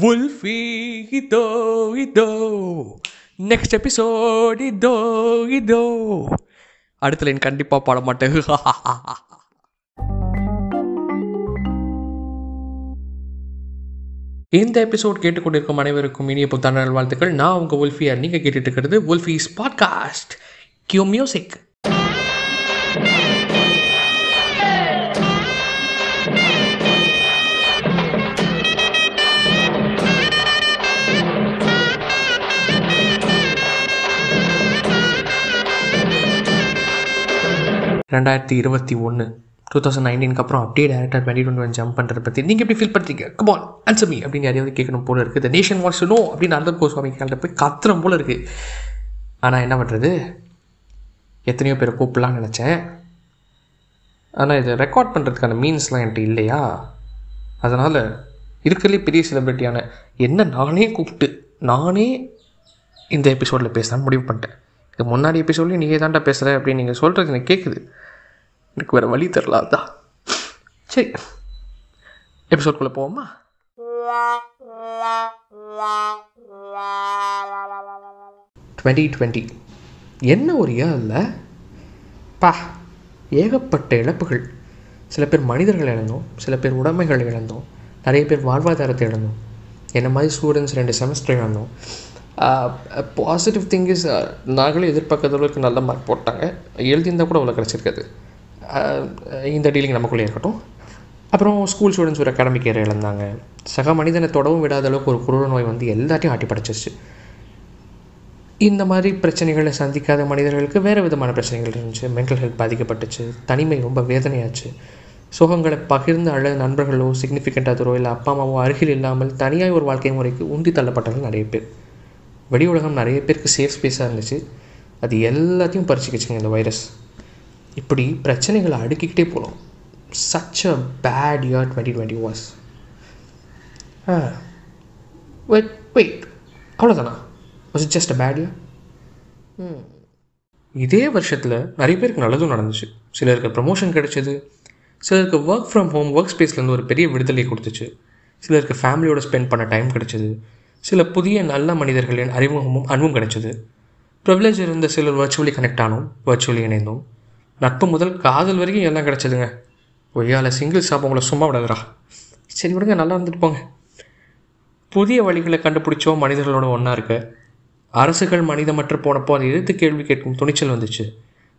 வுல்ஃபி இதோ இதோ next episode இதோ இதோ அடுத்த லைன் கண்டிப்பாக பாட மாட்டேன். இந்த எபிசோட் கேட்டுக்கொண்டிருக்கும் அனைவருக்கும் இனிய புத்தாண்டு நல்வாழ்த்துக்கள். நான் உங்கள் உல்ஃபியார் நீங்கள் கேட்டுட்டு இருக்கிறது உல்ஃபீஸ் பாட்காஸ்ட் கியூ மியூசிக் ரெண்டாயிரத்தி இருபத்தி ஒன்று டூ தௌசண்ட் நைன்டீனுக்கு அப்புறம் அப்படியே டேரக்டாக டுவெண்ட்டி டுவெண்ட்டி ஒன் ஜம்ப் பண்ணுறத பற்றி நீங்கள் எப்படி ஃபீல் பண்ணுறீங்க கமால் ஆன்சர் மீ அப்படின்னு யாரையாவது கேட்கணும் போல இருக்குது த நேஷன் வாட்ஸ் நோ அப்படின்னு அர்த்தம் கோஸ்வாமி கால்கிட்ட போய் கத்துறம் போல இருக்குது ஆனால் என்ன பண்ணுறது எத்தனையோ பேரை கூப்பிடலான்னு நினச்சேன். ஆனால் இதை ரெக்கார்ட் பண்ணுறதுக்கான மீன்ஸ்லாம் என்கிட்ட இல்லையா? அதனால் இருக்கிறதுலே பெரிய செலிப்ரிட்டியான என்ன நானே கூப்பிட்டு நானே இந்த எபிசோடில் பேசலாம் முடிவு பண்ணிட்டேன். இது முன்னாடி எபிசோட்லேயும் நீங்கள் தாண்டா பேசுகிற அப்படின்னு நீங்கள் சொல்கிறது எனக்கு கேட்குது எனக்கு வேறு வழி தெரில அதான் சரி எபிசோட்குள்ளே போவோமா? Twenty twenty. என்ன ஒரு இயர் இல்லை பா ஏகப்பட்ட இழப்புகள். சில பேர் மனிதர்கள் இழந்தோம் சில பேர் உடைமைகள் இழந்தோம் நிறைய பேர் வாழ்வாதாரத்தை இழந்தோம். என்ன மாதிரி ஸ்டூடெண்ட்ஸ் ரெண்டு செமஸ்டர் இழந்தோம். பாசிட்டிவ் திங் இஸ் நாங்களே எதிர்பார்க்காத அளவுக்கு நல்ல மார்க் போட்டாங்க. எழுதியிருந்தால் கூட அவ்வளோ கிடச்சிருக்காது. இந்த டீலிங் நமக்குள்ளே இருக்கட்டும். அப்புறம் ஸ்கூல் ஸ்டூடெண்ட்ஸ் ஒரு அகாடமிக் ஏற இழந்தாங்க சக மனிதனை தொடவும் விடாத அளவுக்கு ஒரு குரூர நோய் வந்து எல்லாத்தையும் ஆட்டி படைச்சிருச்சு. இந்த மாதிரி பிரச்சனைகளை சந்திக்காத மனிதர்களுக்கு வேறு விதமான பிரச்சனைகள் இருந்துச்சு. மென்டல் ஹெல்த் பாதிக்கப்பட்டுச்சு. தனிமை ரொம்ப வேதனையாச்சு. சுகங்களை பகிர்ந்து அழ நண்பர்களோ சிக்னிஃபிகண்ட் அதரோ இல்லை அப்பா அம்மாவோ அருகில் இல்லாமல் தனியாக ஒரு வாழ்க்கை முறைக்கு உந்தி தள்ளப்பட்டவர்கள் நிறைய பேர். வெடி உலகம் நிறைய பேருக்கு சேஃப் ஸ்பேஸாக இருந்துச்சு. அது எல்லாத்தையும் பறிச்சுக்கிச்சுங்க இந்த வைரஸ் இப்படி பிரச்சனைகளை அடுக்கிக்கிட்டே போகலாம். Such a bad year twenty twenty was wait wait அவ்வளோதானா was it just a bad year இதே வருஷத்தில் நிறைய பேருக்கு நல்லதும் நடந்துச்சு. சிலருக்கு ப்ரமோஷன் கிடைச்சது. சிலருக்கு ஒர்க் ஃப்ரம் ஹோம் ஒர்க் ஸ்பேஸ்லேருந்து ஒரு பெரிய விடுதலை கொடுத்துச்சு. சிலருக்கு ஃபேமிலியோட ஸ்பெண்ட் பண்ண டைம் கிடைச்சது. சில புதிய நல்ல மனிதர்களின் அறிமுகமும் அன்பும் கிடைச்சது. ப்ரிவிலேஜ் இருந்த சிலர் வர்ச்சுவலி கனெக்ட் ஆனோம் வர்ச்சுவலி இணைந்தோம். நட்பு முதல் காதல் வரைக்கும் எல்லாம் கிடச்சிதுங்க. ஒய்யால சிங்கிள் ஷாப் உங்களை சும்மா விடாதுடா. சரி விடுங்க நல்லா இருந்துட்டு போங்க. புதிய வழிகளை கண்டுபிடிச்சோம் மனிதர்களோட ஒன்றா இருக்க. அரசுகள் மனிதமற்று போனப்போ அதை எதிர்த்து கேள்வி கேட்கும் துணிச்சல் வந்துச்சு.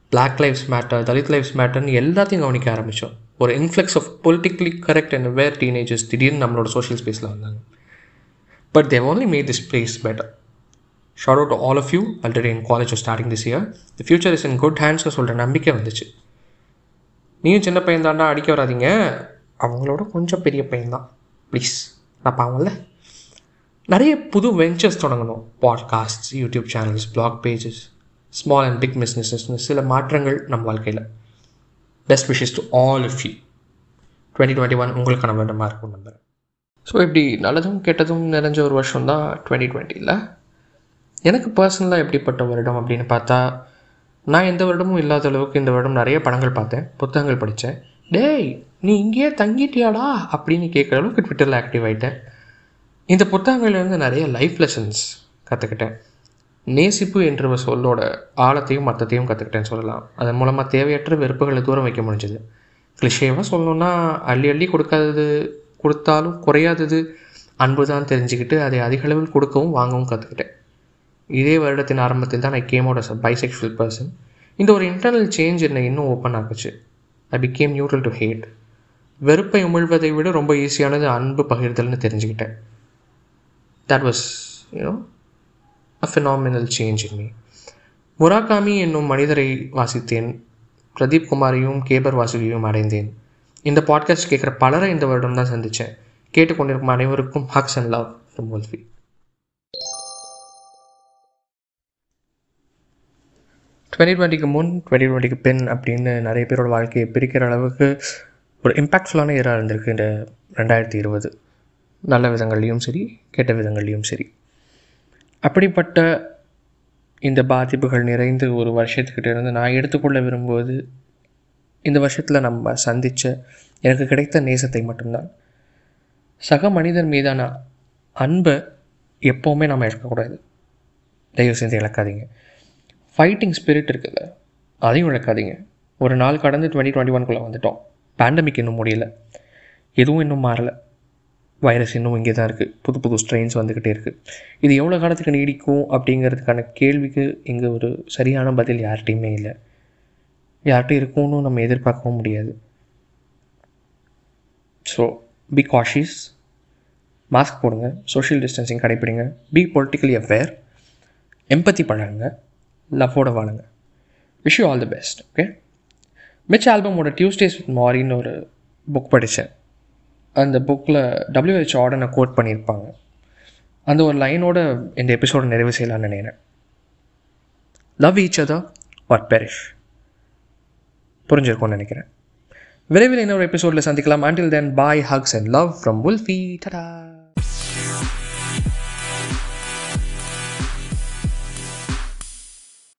Black lives matter Dalit lives மேட்டர்னு எல்லாத்தையும் கவனிக்க ஆரம்பித்தோம் ஒரு influx of politically correct and where teenagers திடீர்னு நம்மளோட சோஷியல் ஸ்பேஸில் வந்தாங்க. But they only made this place better shout out all of you already in college starting this year the future is in good ஹேண்ட்ஸ்க்கு சொல்கிற நம்பிக்கை வந்துச்சு. நீயும் சின்ன பையன் தாண்டா அடிக்க வராதிங்க. அவங்களோட கொஞ்சம் பெரிய பையன்தான். ப்ளீஸ் நான் பாவம்ல. நிறைய புது வெஞ்சர்ஸ் தொடங்கணும். Podcast YouTube channels blog pages small and big பிஸ்னஸஸ்னு சில மாற்றங்கள் நம்ம வாழ்க்கையில். Best wishes to all if you twenty twenty one உங்களுக்கான வேண்டமாக இருக்கும் நம்புகிறேன் ஸோ இப்படி நல்லதும் கெட்டதும் நிறைஞ்ச ஒரு வருஷம் தான் டுவெண்ட்டி டுவெண்ட்டியில் எனக்கு பர்சனலாக எப்படிப்பட்ட வருடம் அப்படின்னு பார்த்தா நான் எந்த வருடமும் இல்லாத அளவுக்கு இந்த வருடம் நிறைய படங்கள் பார்த்தேன் புத்தகங்கள் படித்தேன் டேய் நீ இங்கேயே தங்கிட்டியாடா? அப்படின்னு கேட்குற அளவுக்கு ட்விட்டரில் ஆக்டிவ் ஆகிட்டேன் இந்த புத்தகங்கள்லேருந்து நிறைய லைஃப் லெசன்ஸ் கற்றுக்கிட்டேன் நேசிப்பு என்ற சொல்லோட ஆழத்தையும் அர்த்தத்தையும் கற்றுக்கிட்டேன்னு சொல்லலாம். அதன் மூலமாக தேவையற்ற வெறுப்புகளை தூரம் வைக்க முடிஞ்சது. கிளிஷேவாக சொல்லணுன்னா அள்ளி அள்ளி கொடுக்காதது கொடுத்தாலும் குறையாதது அன்பு தான் தெரிஞ்சுக்கிட்டு அதை அதிக அளவில் கொடுக்கவும் வாங்கவும் கற்றுக்கிட்டேன் இதே வருடத்தின் ஆரம்பத்தில் தான் I came out as a bisexual person இந்த ஒரு இன்டர்னல் சேஞ்ச் என்னை இன்னும் open ஆகுச்சு I became neutral to hate வெறுப்பை உமிழ்வதை விட ரொம்ப ஈஸியானது அன்பு பகிர்தல்னு தெரிஞ்சுக்கிட்டேன். That was you know a phenomenal change in me Murakami என்னும் மனிதரை வாசித்தேன். பிரதீப் குமாரையும் கேபர் வாசுகியும் அடைந்தேன். இந்த பாட்காஸ்ட் கேட்குற பலரை இந்த வருடம் தான் சந்தித்தேன் கேட்டுக்கொண்டிருக்கும் அனைவருக்கும் hugs and love from Wolfie twenty டுவெண்ட்டிக்கு முன் டுவெண்ட்டி டுவெண்ட்டிக்கு பின் அப்படின்னு நிறைய பேரோட வாழ்க்கையை பிரிக்கிற அளவுக்கு ஒரு இம்பேக்ட்ஃபுல்லான இயராக இருந்திருக்கு இந்த ரெண்டாயிரத்தி இருபது. நல்ல விதங்கள்லேயும் சரி கெட்ட விதங்கள்லேயும் சரி. அப்படிப்பட்ட இந்த பாதிப்புகள் நிறைந்த ஒரு வருஷத்துக்கிட்ட இருந்து நான் எடுத்துக்கொள்ள விரும்புவது இந்த வருஷத்தில் நம்ம சந்தித்த எனக்கு கிடைத்த நேசத்தை மட்டும்தான். சக மனிதன் மீதான அன்பை எப்போவுமே நம்ம இழக்கக்கூடாது. தயவு செஞ்சு இழக்காதீங்க. ஃபைட்டிங் ஸ்பிரிட் இருக்குல்ல அதையும் இழக்காதீங்க. ஒரு நாள் கடந்து டுவெண்ட்டி டுவெண்ட்டி ஒன்குள்ளே வந்துட்டோம். பேண்டமிக் இன்னும் முடியல. எதுவும் இன்னும் மாறலை. வைரஸ் இன்னும் இங்கே தான் இருக்குது புது புது ஸ்ட்ரெயின்ஸ் வந்துக்கிட்டே இருக்குது இது எவ்வளோ காலத்துக்கு நீடிக்கும் அப்படிங்கிறதுக்கான கேள்விக்கு இங்கே ஒரு சரியான பதில் யார்கிட்டையுமே இல்லை. யார்கிட்டையும் இருக்கும்னு நம்ம எதிர்பார்க்கவும் முடியாது. ஸோ பி காஷியஸ் மாஸ்க் போடுங்க. சோஷியல் டிஸ்டன்சிங் கடைப்பிடிங்க. பி பொலிட்டிக்கலி அவேர் எம்பத்தி பழகுங்க. லவ்வோட வாழுங்க. Wish you all the best okay Mitch ஆல்பமோட Tuesdays with மாரின்னு ஒரு புக் படித்தேன் அந்த புக்கில் டபிள்யூஹெச் ஆர்டனை கோட் பண்ணியிருப்பாங்க. அந்த ஒரு லைனோட இந்த எபிசோட நிறைவு செய்யலாம்னு நினைக்கிறேன். Love each other or perish புரிஞ்சிருக்கும்னு நினைக்கிறேன். விரைவில் இன்னொரு எபிசோடில் சந்திக்கலாம். Until then bye hugs and love from Wolfie tata